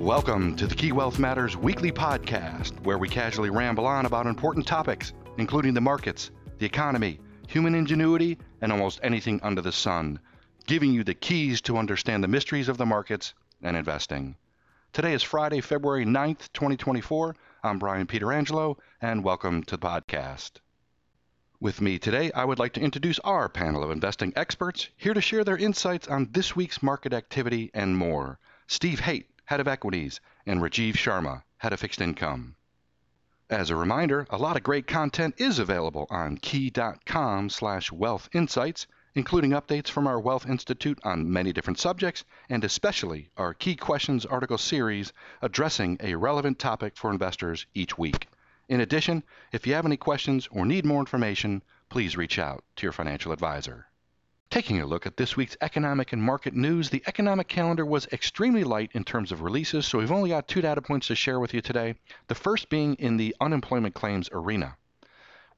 Welcome to the Key Wealth Matters weekly podcast, where we casually ramble on about important topics, including the markets, the economy, human ingenuity, and almost anything under the sun, giving you the keys to understand the mysteries of the markets and investing. Today is Friday, February 9th, 2024. I'm Brian Pietrangelo, and welcome to the podcast. With me today, I would like to introduce our panel of investing experts here to share their insights on this week's market activity and more. Steve Hoedt, Head of Equities, and Rajeev Sharma, Head of Fixed Income. As a reminder, a lot of great content is available on key.com slash wealth insights, including updates from our Wealth Institute on many different subjects, and especially our Key Questions article series addressing a relevant topic for investors each week. In addition, if you have any questions or need more information, please reach out to your financial advisor. Taking a look at this week's economic and market news, the economic calendar was extremely light in terms of releases, so we've only got two data points to share with you today. The first being in the unemployment claims arena.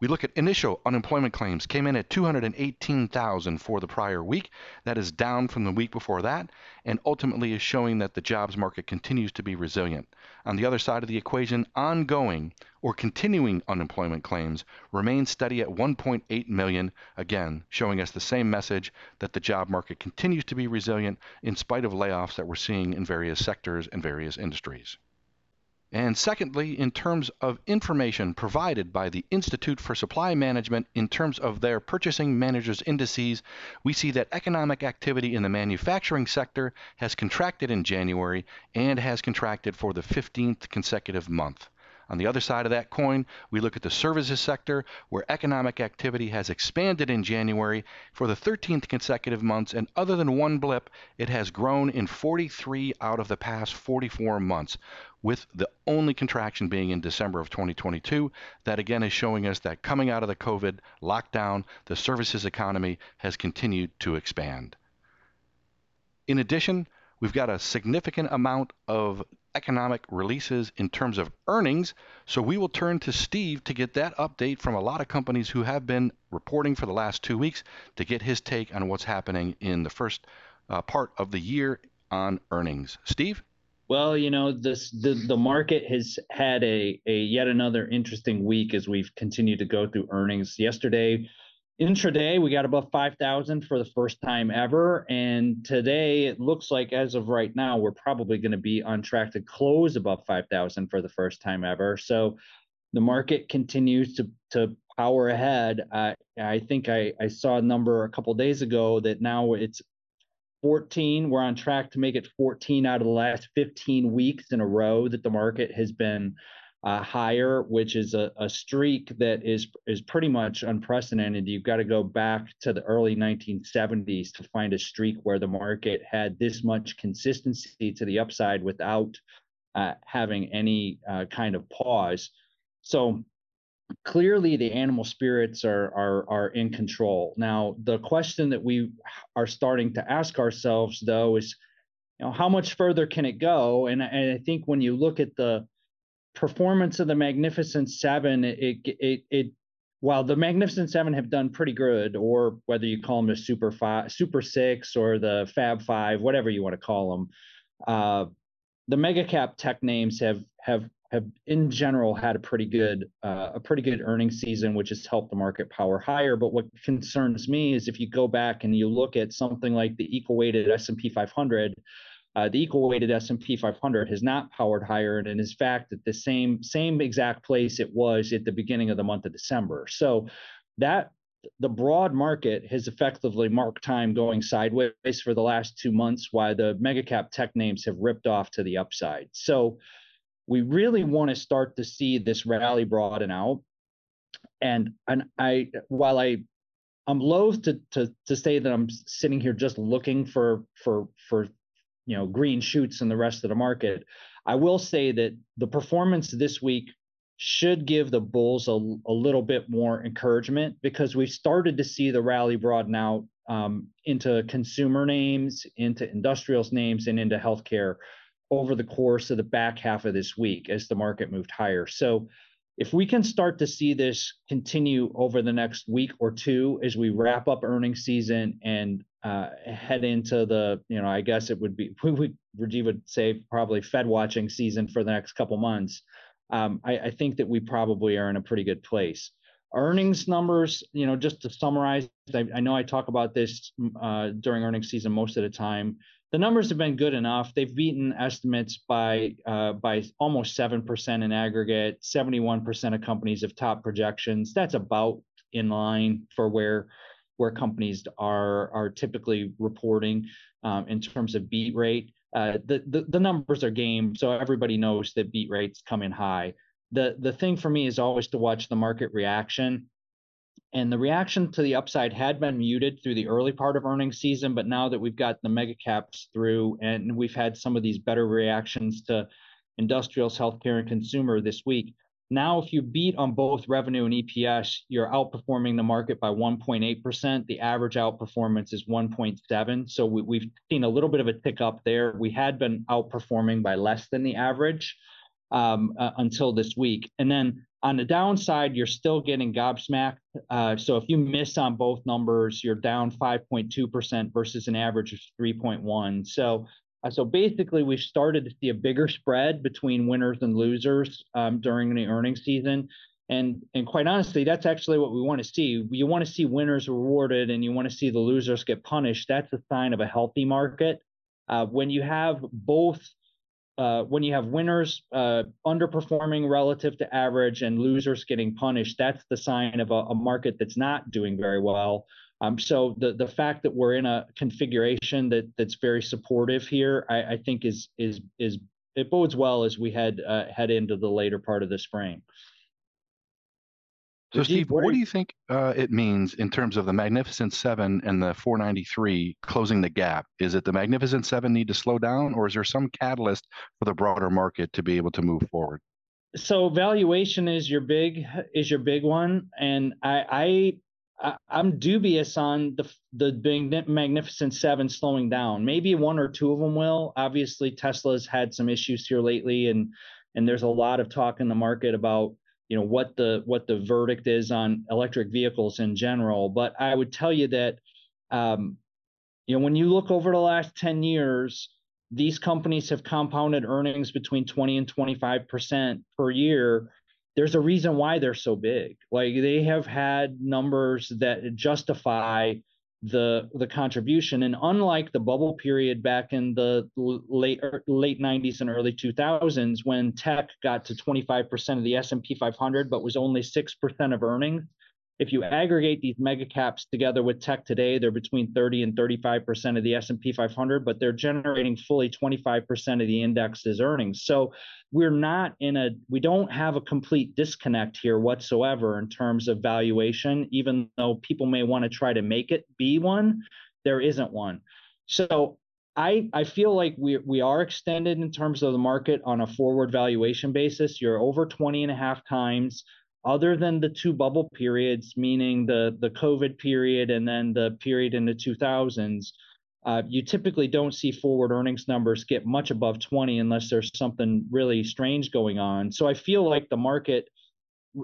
We look at initial unemployment claims came in at 218,000 for the prior week. That is down from the week before that and ultimately is showing that the jobs market continues to be resilient. On the other side of the equation, ongoing or continuing unemployment claims remain steady at 1.8 million, again showing us the same message that the job market continues to be resilient in spite of layoffs that we're seeing in various sectors and various industries. And secondly, in terms of information provided by the Institute for Supply Management in terms of their purchasing managers' indices, we see that economic activity in the manufacturing sector has contracted in January and has contracted for the 15th consecutive month. On the other side of that coin, we look at the services sector, where economic activity has expanded in January for the 13th consecutive months, and other than one blip, it has grown in 43 out of the past 44 months, with the only contraction being in December of 2022. That again is showing us that coming out of the COVID lockdown, the services economy has continued to expand. In addition, we've got a significant amount of economic releases in terms of earnings. So we will turn to Steve to get that update from a lot of companies who have been reporting for the last two weeks to get his take on what's happening in the first uh, part of the year on earnings. Steve? Well, you know, this the, the market has had a, a yet another interesting week as we've continued to go through earnings. Yesterday, intraday, we got above 5,000 for the first time ever. And today, it looks like as of right now, we're probably going to be on track to close above 5,000 for the first time ever. So the market continues to, to power ahead. I, I think I, I saw a number a couple days ago that now it's 14. We're on track to make it 14 out of the last 15 weeks in a row that the market has been uh, higher, which is a, a streak that is is pretty much unprecedented. You've got to go back to the early 1970s to find a streak where the market had this much consistency to the upside without uh, having any uh, kind of pause. So clearly the animal spirits are are are in control now the question that we are starting to ask ourselves though is you know how much further can it go and, and i think when you look at the performance of the magnificent seven it it it while the magnificent seven have done pretty good or whether you call them a super five super six or the fab five whatever you want to call them uh, the mega cap tech names have have have in general had a pretty good uh, a pretty good earnings season, which has helped the market power higher. But what concerns me is if you go back and you look at something like the equal weighted S&P 500, uh, the equal weighted S&P 500 has not powered higher, and is fact at the same same exact place it was at the beginning of the month of December. So that the broad market has effectively marked time going sideways for the last two months, while the mega cap tech names have ripped off to the upside. So we really want to start to see this rally broaden out. And and I while I I'm loath to to to say that I'm sitting here just looking for for for you know green shoots in the rest of the market. I will say that the performance this week should give the bulls a, a little bit more encouragement because we've started to see the rally broaden out um, into consumer names, into industrials names, and into healthcare over the course of the back half of this week as the market moved higher. So if we can start to see this continue over the next week or two as we wrap up earnings season and uh, head into the, you know, I guess it would be, we would, Rajeev would say probably Fed watching season for the next couple months. Um, I, I think that we probably are in a pretty good place. Earnings numbers, you know, just to summarize, I, I know I talk about this uh, during earnings season most of the time. The numbers have been good enough. They've beaten estimates by uh, by almost seven percent in aggregate. Seventy-one percent of companies have top projections. That's about in line for where where companies are are typically reporting um, in terms of beat rate. Uh, the, the the numbers are game, so everybody knows that beat rates come in high the the thing for me is always to watch the market reaction and the reaction to the upside had been muted through the early part of earnings season but now that we've got the mega caps through and we've had some of these better reactions to industrials healthcare and consumer this week now if you beat on both revenue and eps you're outperforming the market by 1.8% the average outperformance is 1.7 so we, have seen a little bit of a tick up there we had been outperforming by less than the average um, uh, until this week. And then on the downside, you're still getting gobsmacked. Uh, so if you miss on both numbers, you're down 5.2% versus an average of 3.1. So uh, so basically, we started to see a bigger spread between winners and losers um, during the earnings season. And, and quite honestly, that's actually what we want to see. You want to see winners rewarded and you want to see the losers get punished. That's a sign of a healthy market. Uh, when you have both uh, when you have winners uh, underperforming relative to average and losers getting punished, that's the sign of a, a market that's not doing very well. Um, so the the fact that we're in a configuration that that's very supportive here, I, I think is is is it bodes well as we head uh, head into the later part of the spring. So, Steve, what, do you think uh, it means in terms of the Magnificent Seven and the 493 closing the gap? Is it the Magnificent Seven need to slow down, or is there some catalyst for the broader market to be able to move forward? So, valuation is your big is your big one, and I, I I'm dubious on the the Magnificent Seven slowing down. Maybe one or two of them will. Obviously, Tesla's had some issues here lately, and and there's a lot of talk in the market about you know what the what the verdict is on electric vehicles in general but i would tell you that um, you know when you look over the last 10 years these companies have compounded earnings between 20 and 25 percent per year there's a reason why they're so big. Like they have had numbers that justify the the contribution. And unlike the bubble period back in the late er, late 90s and early 2000s when tech got to 25% of the S&P 500 but was only 6% of earnings if you aggregate these mega caps together with tech today, they're between 30 and 35% of the S&P 500, but they're generating fully 25% of the index's earnings. So we're not in a, we don't have a complete disconnect here whatsoever in terms of valuation, even though people may want to try to make it be one, there isn't one. So I, I feel like we, we are extended in terms of the market on a forward valuation basis. You're over 20 and a half times other than the two bubble periods, meaning the the COVID period and then the period in the 2000s, uh, you typically don't see forward earnings numbers get much above 20 unless there's something really strange going on. So I feel like the market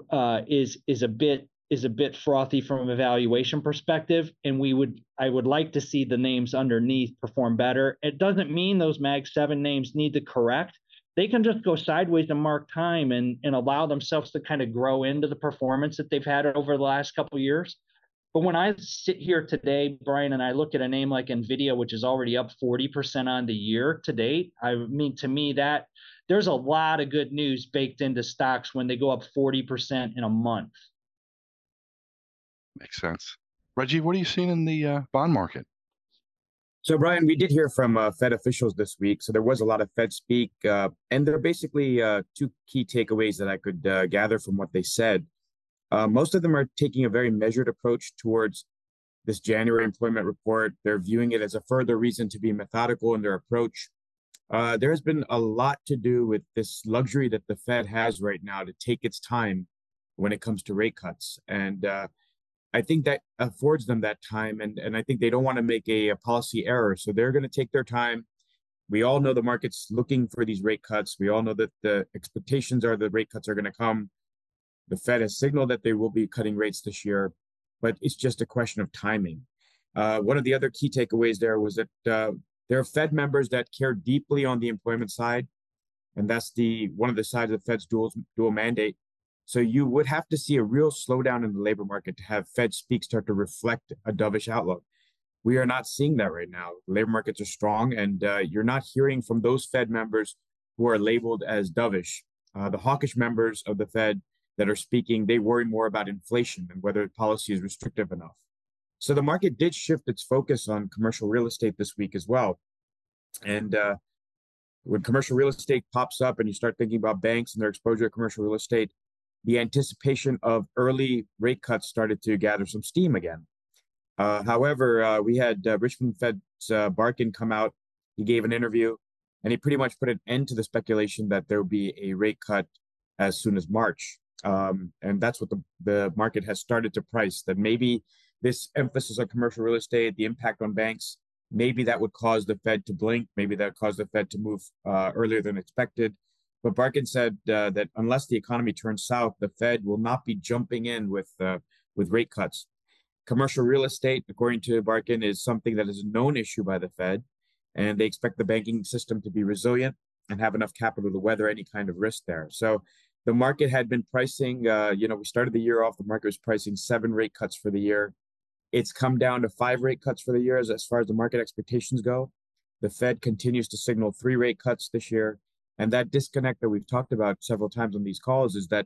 uh, is is a bit is a bit frothy from a valuation perspective, and we would I would like to see the names underneath perform better. It doesn't mean those Mag Seven names need to correct they can just go sideways and mark time and, and allow themselves to kind of grow into the performance that they've had over the last couple years. But when I sit here today, Brian, and I look at a name like Nvidia, which is already up 40% on the year to date, I mean, to me, that there's a lot of good news baked into stocks when they go up 40% in a month. Makes sense. Reggie, what are you seeing in the uh, bond market? So, Brian, we did hear from uh, Fed officials this week. So there was a lot of Fed speak, uh, and there are basically uh, two key takeaways that I could uh, gather from what they said. Uh, most of them are taking a very measured approach towards this January employment report. They're viewing it as a further reason to be methodical in their approach. Uh, there has been a lot to do with this luxury that the Fed has right now to take its time when it comes to rate cuts. And I think that affords them that time, and and I think they don't want to make a, a policy error, so they're going to take their time. We all know the market's looking for these rate cuts. We all know that the expectations are the rate cuts are going to come. The Fed has signaled that they will be cutting rates this year, but it's just a question of timing. Uh, one of the other key takeaways there was that uh, there are Fed members that care deeply on the employment side, and that's the one of the sides of the Fed's dual dual mandate. So you would have to see a real slowdown in the labor market to have Fed speak start to reflect a dovish outlook. We are not seeing that right now. Labor markets are strong, and uh, you're not hearing from those Fed members who are labeled as dovish. Uh, the hawkish members of the Fed that are speaking, they worry more about inflation and whether policy is restrictive enough. So the market did shift its focus on commercial real estate this week as well. And uh, when commercial real estate pops up and you start thinking about banks and their exposure to commercial real estate, the anticipation of early rate cuts started to gather some steam again. Uh, however, uh, we had uh, Richmond Fed's uh, Barkin come out. He gave an interview, and he pretty much put an end to the speculation that there would be a rate cut as soon as March. Um, and that's what the, the market has started to price that maybe this emphasis on commercial real estate, the impact on banks, maybe that would cause the Fed to blink. Maybe that would cause the Fed to move uh, earlier than expected. But Barkin said uh, that unless the economy turns south, the Fed will not be jumping in with uh, with rate cuts. Commercial real estate, according to Barkin, is something that is a known issue by the Fed, and they expect the banking system to be resilient and have enough capital to weather any kind of risk there. So the market had been pricing, uh, you know, we started the year off, the market was pricing seven rate cuts for the year. It's come down to five rate cuts for the year as, as far as the market expectations go. The Fed continues to signal three rate cuts this year. And that disconnect that we've talked about several times on these calls is that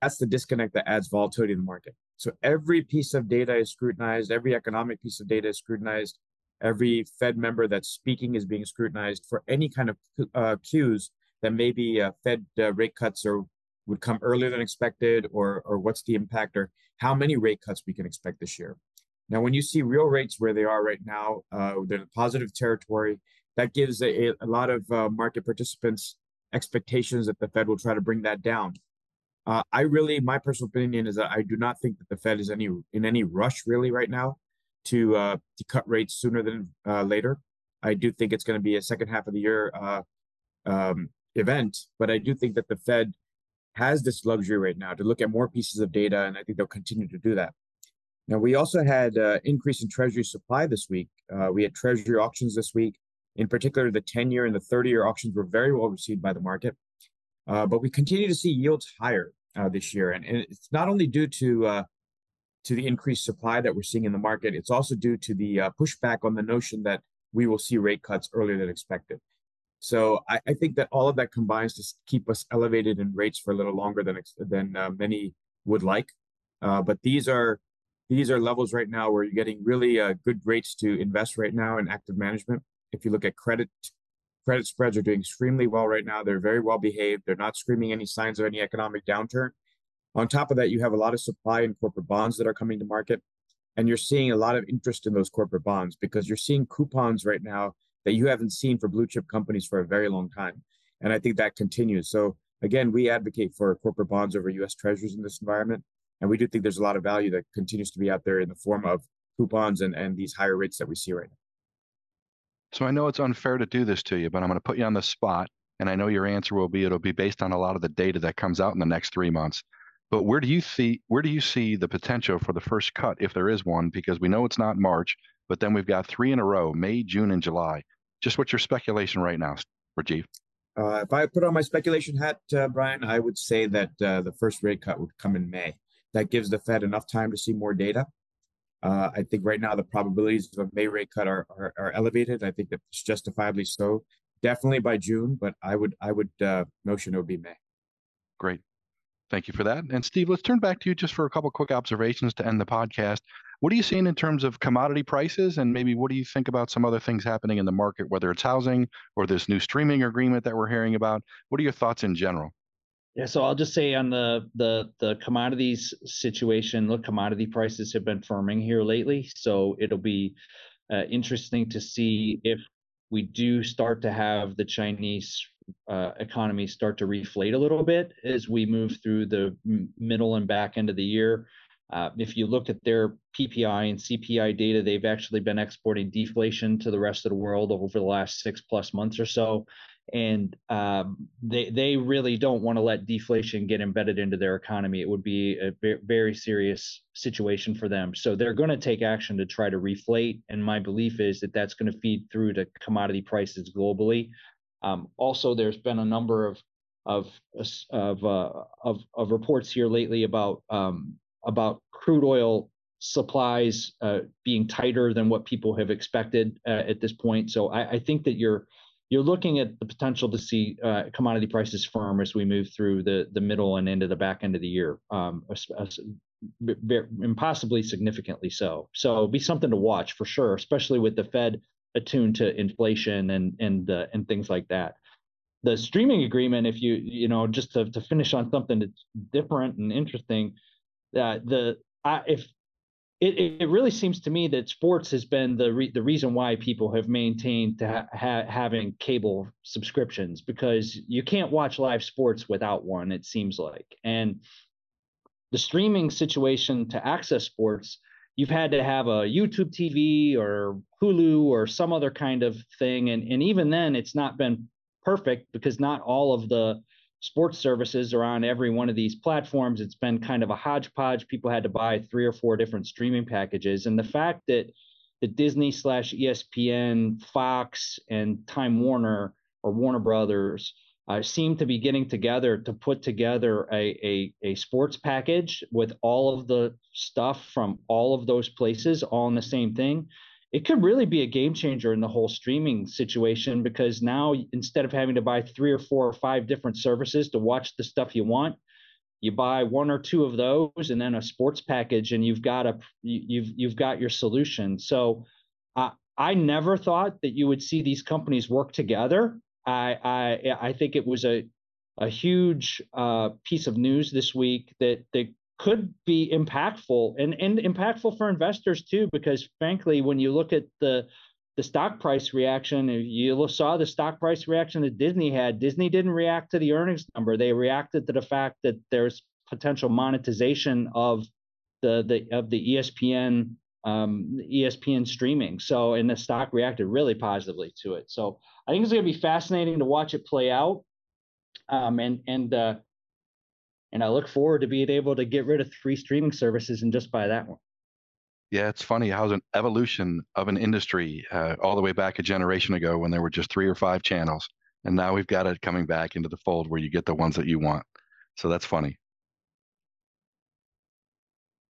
that's the disconnect that adds volatility in the market. So every piece of data is scrutinized, every economic piece of data is scrutinized, every Fed member that's speaking is being scrutinized for any kind of uh, cues that maybe uh, Fed uh, rate cuts or would come earlier than expected, or or what's the impact, or how many rate cuts we can expect this year. Now, when you see real rates where they are right now, uh, they're in positive territory. That gives a, a lot of uh, market participants expectations that the Fed will try to bring that down. Uh, I really, my personal opinion is that I do not think that the Fed is any in any rush really right now to uh, to cut rates sooner than uh, later. I do think it's going to be a second half of the year uh, um, event, but I do think that the Fed has this luxury right now to look at more pieces of data, and I think they'll continue to do that. Now, we also had uh, increase in Treasury supply this week. Uh, we had Treasury auctions this week. In particular, the 10-year and the 30-year auctions were very well received by the market. Uh, but we continue to see yields higher uh, this year, and, and, it's not only due to uh, to the increased supply that we're seeing in the market. It's also due to the uh, pushback on the notion that we will see rate cuts earlier than expected. So I, I, think that all of that combines to keep us elevated in rates for a little longer than than uh, many would like. Uh, but these are these are levels right now where you're getting really good rates to invest right now in active management. If you look at credit, credit spreads are doing extremely well right now. They're very well behaved. They're not screaming any signs of any economic downturn. On top of that, you have a lot of supply in corporate bonds that are coming to market, and you're seeing a lot of interest in those corporate bonds because you're seeing coupons right now that you haven't seen for blue chip companies for a very long time. And I think that continues. So again, we advocate for corporate bonds over US treasuries in this environment. And we do think there's a lot of value that continues to be out there in the form of coupons and, and these higher rates that we see right now. So I know it's unfair to do this to you, but I'm going to put you on the spot. And I know your answer will be it'll be based on a lot of the data that comes out in the next three months. But where do you see where do you see the potential for the first cut if there is one? Because we know it's not March, but then we've got three in a row: May, June, and July. Just what's your speculation right now, Rajeev? Uh, if I put on my speculation hat, uh, Brian, I would say that uh, the first rate cut would come in May. That gives the Fed enough time to see more data. Uh, I think right now the probabilities of a May rate cut are, are, are elevated. I think that's justifiably so. Definitely by June, but I would I would uh, notion it would be May. Great. Thank you for that. And Steve, let's turn back to you just for a couple quick observations to end the podcast. What are you seeing in terms of commodity prices? And maybe what do you think about some other things happening in the market, whether it's housing or this new streaming agreement that we're hearing about? What are your thoughts in general? Yeah, so I'll just say on the the the commodities situation, look, commodity prices have been firming here lately, so it'll be uh, interesting to see if we do start to have the Chinese uh, economy start to reflate a little bit as we move through the middle and back end of the year. Uh, if you look at their PPI and CPI data, they've actually been exporting deflation to the rest of the world over the last six plus months or so. And um, they they really don't want to let deflation get embedded into their economy. It would be a very serious situation for them. So they're going to take action to try to reflate. And my belief is that that's going to feed through to commodity prices globally. Um, also, there's been a number of of of uh, of, of reports here lately about um, about crude oil supplies uh, being tighter than what people have expected uh, at this point. So I, I think that you're you're looking at the potential to see uh, commodity prices firm as we move through the the middle and into the back end of the year, um, and possibly significantly so. So be something to watch for sure, especially with the Fed attuned to inflation and and uh, and things like that. The streaming agreement, if you you know, just to, to finish on something that's different and interesting, uh, the I, if it, it really seems to me that sports has been the re- the reason why people have maintained to ha- having cable subscriptions because you can't watch live sports without one it seems like. And the streaming situation to access sports you've had to have a YouTube TV or Hulu or some other kind of thing and and even then it's not been perfect because not all of the sports services are on every one of these platforms. It's been kind of a hodgepodge. People had to buy three or four different streaming packages. And the fact that the Disney slash ESPN, Fox, and Time Warner or Warner Brothers uh, seem to be getting together to put together a, a, a sports package with all of the stuff from all of those places all in the same thing it could really be a game changer in the whole streaming situation because now instead of having to buy three or four or five different services to watch the stuff you want you buy one or two of those and then a sports package and you've got a you've you've got your solution. So uh, i never thought that you would see these companies work together. I i i think it was a a huge uh, piece of news this week that that could be impactful and, and impactful for investors too, because frankly, when you look at the the stock price reaction, you saw the stock price reaction that Disney had. Disney didn't react to the earnings number; they reacted to the fact that there's potential monetization of the the of the ESPN um, ESPN streaming. So, and the stock reacted really positively to it. So, I think it's going to be fascinating to watch it play out. Um, and and uh, and I look forward to being able to get rid of three streaming services and just buy that one. Yeah, it's funny how an evolution of an industry uh, all the way back a generation ago when there were just three or five channels, and now we've got it coming back into the fold where you get the ones that you want. So that's funny.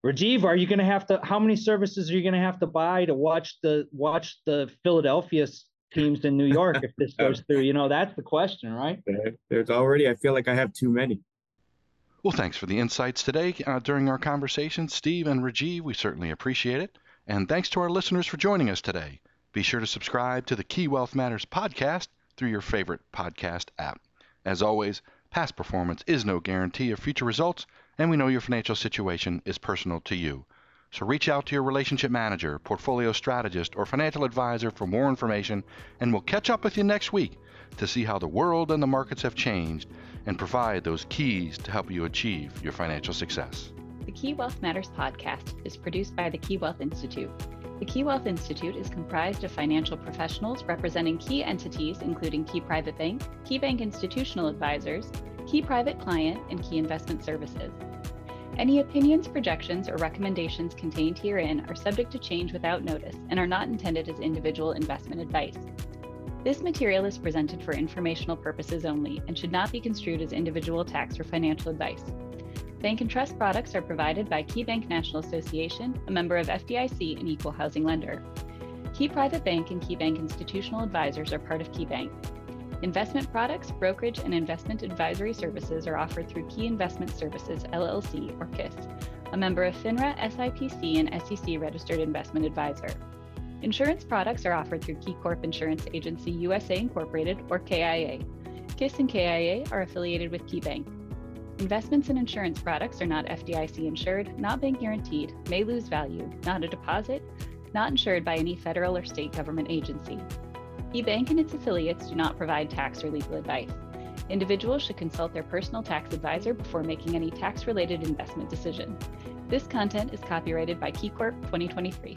Rajeev, are you going to have to? How many services are you going to have to buy to watch the watch the Philadelphia teams in New York if this goes through? You know, that's the question, right? There's already. I feel like I have too many. Well, thanks for the insights today uh, during our conversation, Steve and Rajeev. We certainly appreciate it. And thanks to our listeners for joining us today. Be sure to subscribe to the Key Wealth Matters podcast through your favorite podcast app. As always, past performance is no guarantee of future results, and we know your financial situation is personal to you. So reach out to your relationship manager, portfolio strategist, or financial advisor for more information, and we'll catch up with you next week to see how the world and the markets have changed and provide those keys to help you achieve your financial success. The Key Wealth Matters podcast is produced by the Key Wealth Institute. The Key Wealth Institute is comprised of financial professionals representing key entities including Key Private Bank, Key Bank Institutional Advisors, Key Private Client, and Key Investment Services. Any opinions, projections, or recommendations contained herein are subject to change without notice and are not intended as individual investment advice. This material is presented for informational purposes only and should not be construed as individual tax or financial advice. Bank and trust products are provided by KeyBank National Association, a member of FDIC and equal housing lender. Key Private Bank and KeyBank Institutional Advisors are part of KeyBank. Investment products, brokerage, and investment advisory services are offered through Key Investment Services LLC or KISS, a member of FINRA, SIPC, and SEC registered investment advisor. Insurance products are offered through KeyCorp Insurance Agency USA Incorporated or KIA. KISS and KIA are affiliated with KeyBank. Investments and insurance products are not FDIC insured, not bank guaranteed, may lose value, not a deposit, not insured by any federal or state government agency. KeyBank and its affiliates do not provide tax or legal advice. Individuals should consult their personal tax advisor before making any tax related investment decision. This content is copyrighted by KeyCorp 2023.